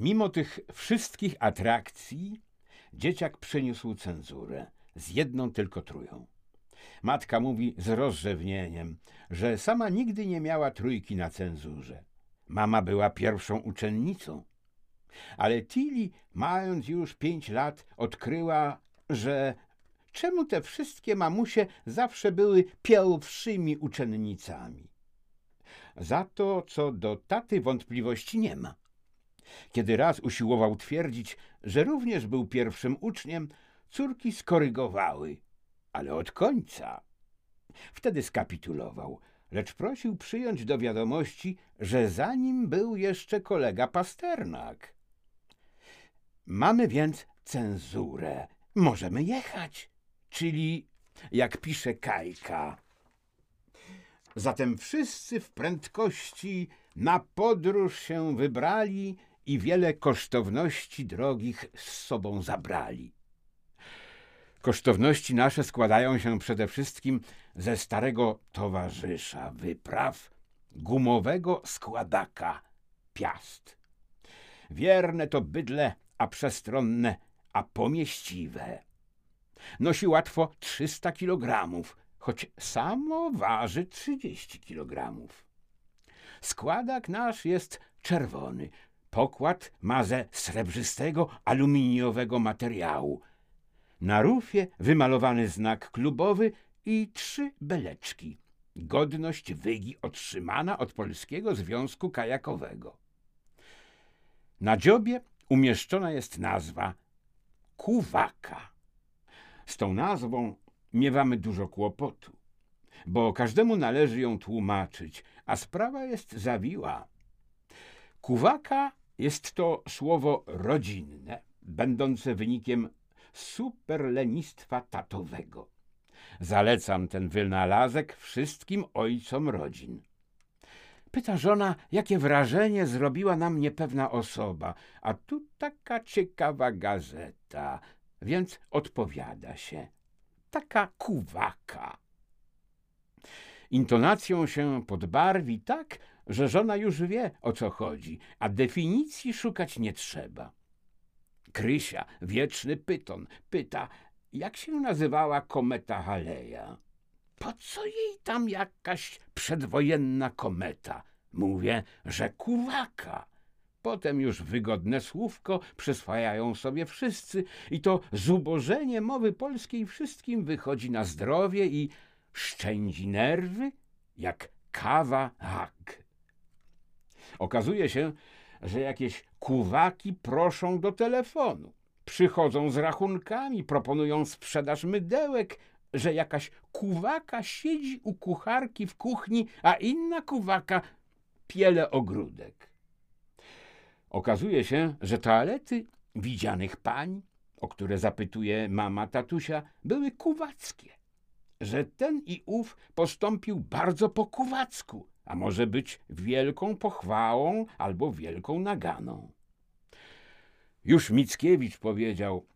Mimo tych wszystkich atrakcji, dzieciak przyniósł cenzurę z jedną tylko trójką. Matka mówi z rozrzewnieniem, że sama nigdy nie miała trójki na cenzurze. Mama była pierwszą uczennicą. Ale Tilly, mając już pięć lat, odkryła, że czemu te wszystkie mamusie zawsze były pierwszymi uczennicami. Za to, co do taty wątpliwości nie ma. Kiedy raz usiłował twierdzić, że również był pierwszym uczniem, córki skorygowały, ale od końca. Wtedy skapitulował, lecz prosił przyjąć do wiadomości, że za nim był jeszcze kolega Pasternak. Mamy więc cenzurę. Możemy jechać. Czyli, jak pisze Kajka. Zatem wszyscy w prędkości na podróż się wybrali i wiele kosztowności drogich z sobą zabrali. Kosztowności nasze składają się przede wszystkim ze starego towarzysza wypraw, gumowego składaka piast. Wierne to bydle, a przestronne, a pomieściwe. Nosi łatwo 300 kilogramów, choć samo waży 30 kilogramów. Składak nasz jest czerwony, pokład ma ze srebrzystego aluminiowego materiału. Na rufie wymalowany znak klubowy i trzy beleczki. Godność wygi otrzymana od Polskiego Związku Kajakowego. Na dziobie umieszczona jest nazwa Kuwaka. Z tą nazwą miewamy dużo kłopotu, bo każdemu należy ją tłumaczyć, a sprawa jest zawiła. Kuwaka jest to słowo rodzinne, będące wynikiem superlenistwa tatowego. Zalecam ten wynalazek wszystkim ojcom rodzin. Pyta żona, jakie wrażenie zrobiła na mnie pewna osoba, a tu taka ciekawa gazeta, więc odpowiada się. Taka kuwaka. Intonacją się podbarwi tak, że żona już wie, o co chodzi, a definicji szukać nie trzeba. Krysia, wieczny pyton, pyta, jak się nazywała kometa Haleja. Po co jej tam jakaś przedwojenna kometa? Mówię, że kuwaka. Potem już wygodne słówko przyswajają sobie wszyscy i to zubożenie mowy polskiej wszystkim wychodzi na zdrowie i szczędzi nerwy jak kawa hak. Okazuje się, że jakieś kuwaki proszą do telefonu. Przychodzą z rachunkami, proponują sprzedaż mydełek, że jakaś kuwaka siedzi u kucharki w kuchni, a inna kuwaka piele ogródek. Okazuje się, że toalety widzianych pań, o które zapytuje mama tatusia, były kuwackie. Że ten i ów postąpił bardzo po kuwacku, a może być wielką pochwałą albo wielką naganą. Już Mickiewicz powiedział,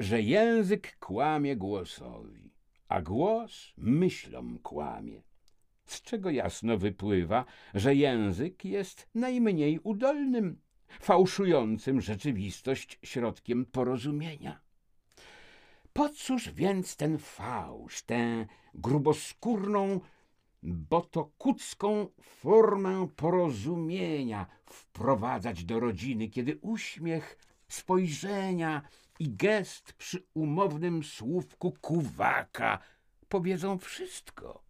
że język kłamie głosowi, a głos myślom kłamie. Z czego jasno wypływa, że język jest najmniej udolnym, fałszującym rzeczywistość środkiem porozumienia. Po cóż więc ten fałsz, tę gruboskórną, botokucką formę porozumienia wprowadzać do rodziny, kiedy uśmiech, spojrzenia i gest przy umownym słówku kuwaka powiedzą wszystko.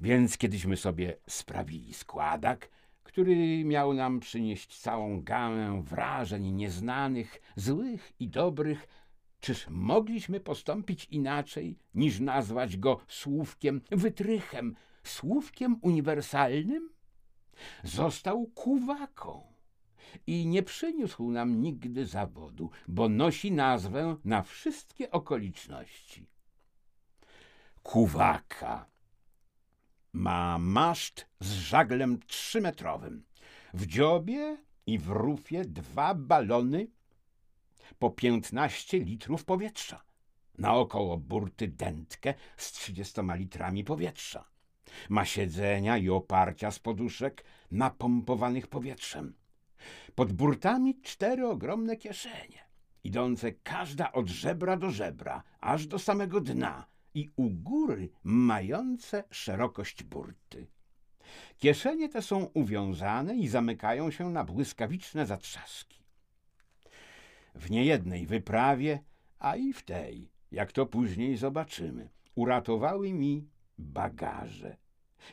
Więc kiedyśmy sobie sprawili składak, który miał nam przynieść całą gamę wrażeń nieznanych, złych i dobrych, czyż mogliśmy postąpić inaczej, niż nazwać go słówkiem wytrychem, słówkiem uniwersalnym? Został kuwaką i nie przyniósł nam nigdy zawodu, bo nosi nazwę na wszystkie okoliczności. Kuwaka ma maszt z żaglem trzymetrowym. W dziobie i w rufie dwa balony po piętnaście litrów powietrza. Naokoło burty dętkę z trzydziestoma litrami powietrza. Ma siedzenia i oparcia z poduszek napompowanych powietrzem. Pod burtami cztery ogromne kieszenie, idące każda od żebra do żebra, aż do samego dna i u góry mające szerokość burty. Kieszenie te są uwiązane i zamykają się na błyskawiczne zatrzaski. W niejednej wyprawie, a i w tej, jak to później zobaczymy, uratowały mi bagaże.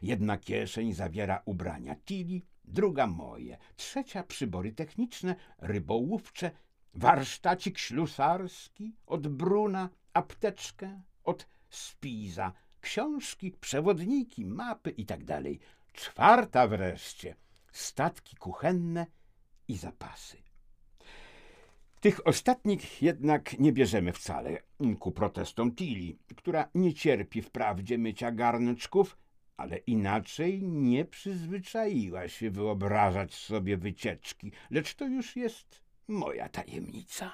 Jedna kieszeń zawiera ubrania Tili, druga moje, trzecia przybory techniczne, rybołówcze, warsztacik ślusarski od Bruna, apteczkę od Spiza, książki, przewodniki, mapy itd. Tak Czwarta wreszcie statki kuchenne i zapasy. Tych ostatnich jednak nie bierzemy wcale ku protestom Tili, która nie cierpi wprawdzie mycia garnczków, ale inaczej nie przyzwyczaiła się wyobrażać sobie wycieczki, lecz to już jest moja tajemnica.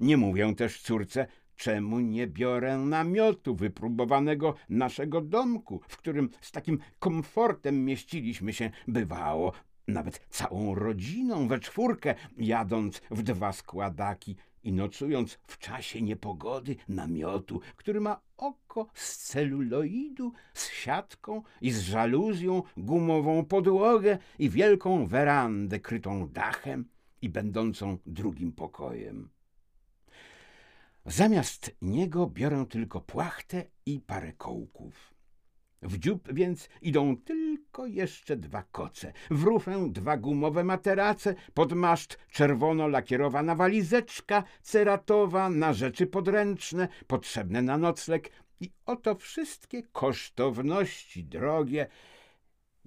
Nie mówię też córce, czemu nie biorę namiotu wypróbowanego naszego domku, w którym z takim komfortem mieściliśmy się, bywało, nawet całą rodziną we czwórkę, jadąc w dwa składaki i nocując w czasie niepogody namiotu, który ma oko z celuloidu, z siatką i z żaluzją, gumową podłogę i wielką werandę krytą dachem i będącą drugim pokojem. Zamiast niego biorę tylko płachtę i parę kołków. W dziób więc idą tylko jeszcze dwa koce, w rufę dwa gumowe materace, pod maszt czerwono lakierowana walizeczka ceratowa na rzeczy podręczne, potrzebne na nocleg i oto wszystkie kosztowności drogie,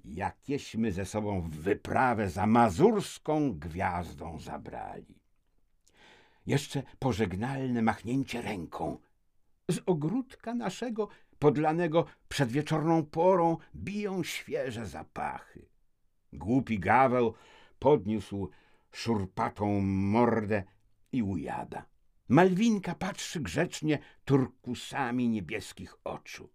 jakieśmy ze sobą w wyprawę za mazurską gwiazdą zabrali. Jeszcze pożegnalne machnięcie ręką. Z ogródka naszego podlanego przedwieczorną porą biją świeże zapachy. Głupi Gaweł podniósł szurpatą mordę i ujada. Malwinka patrzy grzecznie turkusami niebieskich oczu.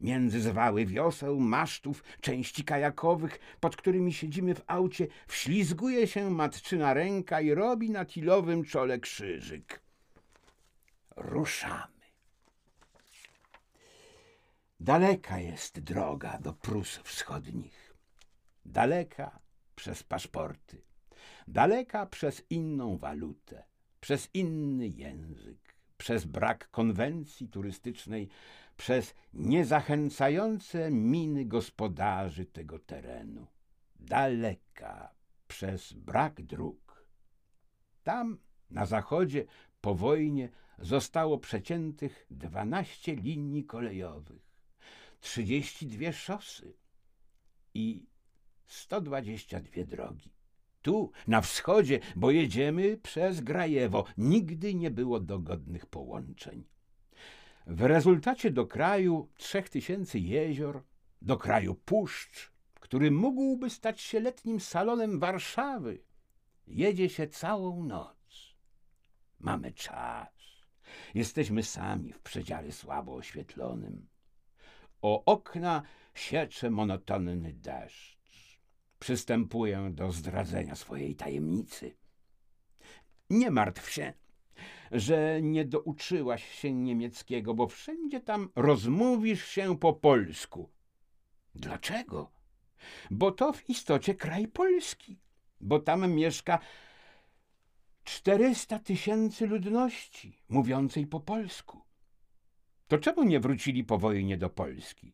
Między zwały wioseł, masztów, części kajakowych, pod którymi siedzimy w aucie, wślizguje się matczyna ręka i robi na tilowym czole krzyżyk. Ruszamy. Daleka jest droga do Prus Wschodnich. Daleka przez paszporty, daleka przez inną walutę, przez inny język, przez brak konwencji turystycznej, przez niezachęcające miny gospodarzy tego terenu. Daleka przez brak dróg. Tam, na zachodzie, po wojnie zostało przeciętych dwanaście linii kolejowych 32 szosy i 122 drogi. Tu, na wschodzie, bo jedziemy przez Grajewo, nigdy nie było dogodnych połączeń. W rezultacie do kraju trzech tysięcy jezior, do kraju puszcz, który mógłby stać się letnim salonem Warszawy, jedzie się całą noc. Mamy czas. Jesteśmy sami w przedziale słabo oświetlonym. O okna siecze monotonny deszcz. Przystępuję do zdradzenia swojej tajemnicy. Nie martw się, że nie douczyłaś się niemieckiego, bo wszędzie tam rozmówisz się po polsku. Dlaczego? Bo to w istocie kraj polski, bo tam mieszka 400 tysięcy ludności mówiącej po polsku. To czemu nie wrócili po wojnie do Polski?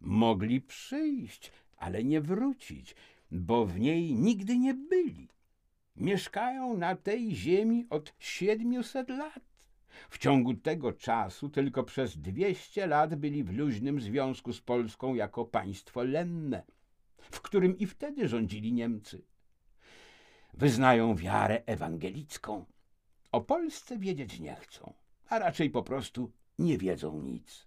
Mogli przyjść, ale nie wrócić, bo w niej nigdy nie byli. Mieszkają na tej ziemi od siedmiuset lat. W ciągu tego czasu tylko przez dwieście lat byli w luźnym związku z Polską jako państwo lenne, w którym i wtedy rządzili Niemcy. Wyznają wiarę ewangelicką. O Polsce wiedzieć nie chcą, a raczej po prostu nie wiedzą nic.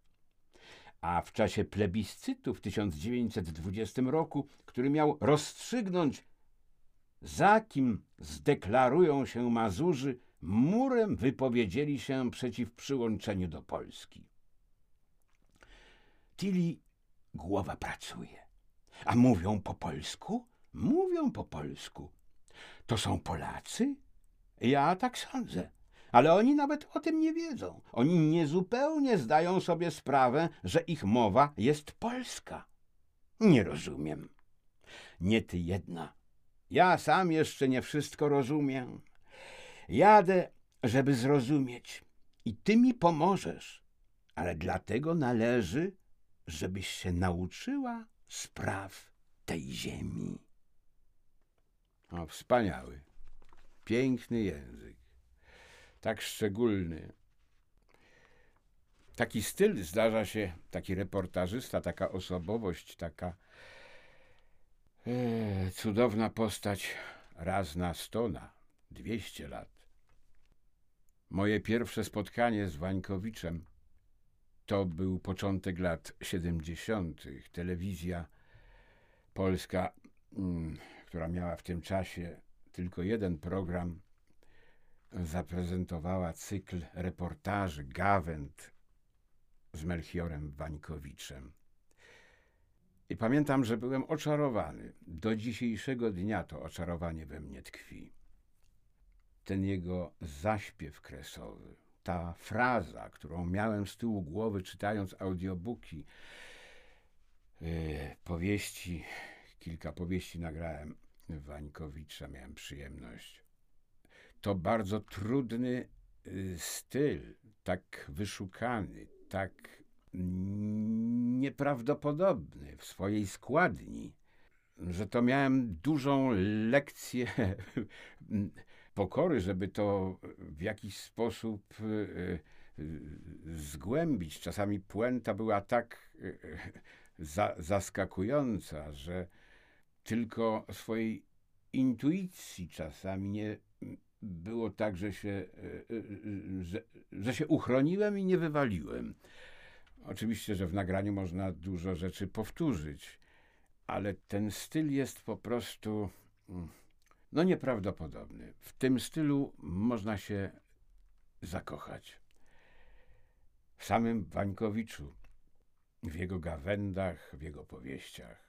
A w czasie plebiscytu w 1920 roku, który miał rozstrzygnąć, za kim zdeklarują się Mazurzy, murem wypowiedzieli się przeciw przyłączeniu do Polski. Tili głowa pracuje. A mówią po polsku? Mówią po polsku. to są Polacy? Ja tak sądzę. Ale oni nawet o tym nie wiedzą. Oni niezupełnie zdają sobie sprawę, że ich mowa jest polska. Nie rozumiem. Nie ty jedna. Ja sam jeszcze nie wszystko rozumiem. Jadę, żeby zrozumieć. I ty mi pomożesz. Ale dlatego należy, żebyś się nauczyła spraw tej ziemi. O, wspaniały, piękny język, tak szczególny. Taki styl zdarza się, taki reportażysta, taka osobowość, taka e, cudowna postać raz na sto, na dwieście lat. Moje pierwsze spotkanie z Wańkowiczem to był początek lat 70. Telewizja polska, mm, która miała w tym czasie tylko jeden program, zaprezentowała cykl reportaży Gawęd z Melchiorem Wańkowiczem. I pamiętam, że byłem oczarowany. Do dzisiejszego dnia to oczarowanie we mnie tkwi. Ten jego zaśpiew kresowy, ta fraza, którą miałem z tyłu głowy czytając audiobooki, yy, powieści, kilka powieści nagrałem Wańkowicza, miałem przyjemność. To bardzo trudny yy, styl, tak wyszukany, tak nieprawdopodobny w swojej składni, że to miałem dużą lekcję pokory, żeby to w jakiś sposób e, e, zgłębić. Czasami puenta była tak za, zaskakująca, że tylko swojej intuicji czasami nie było tak, że się, że, że się uchroniłem i nie wywaliłem. Oczywiście, że w nagraniu można dużo rzeczy powtórzyć, ale ten styl jest po prostu mm, no nieprawdopodobny. W tym stylu można się zakochać. W samym Wańkowiczu, w jego gawędach, w jego powieściach.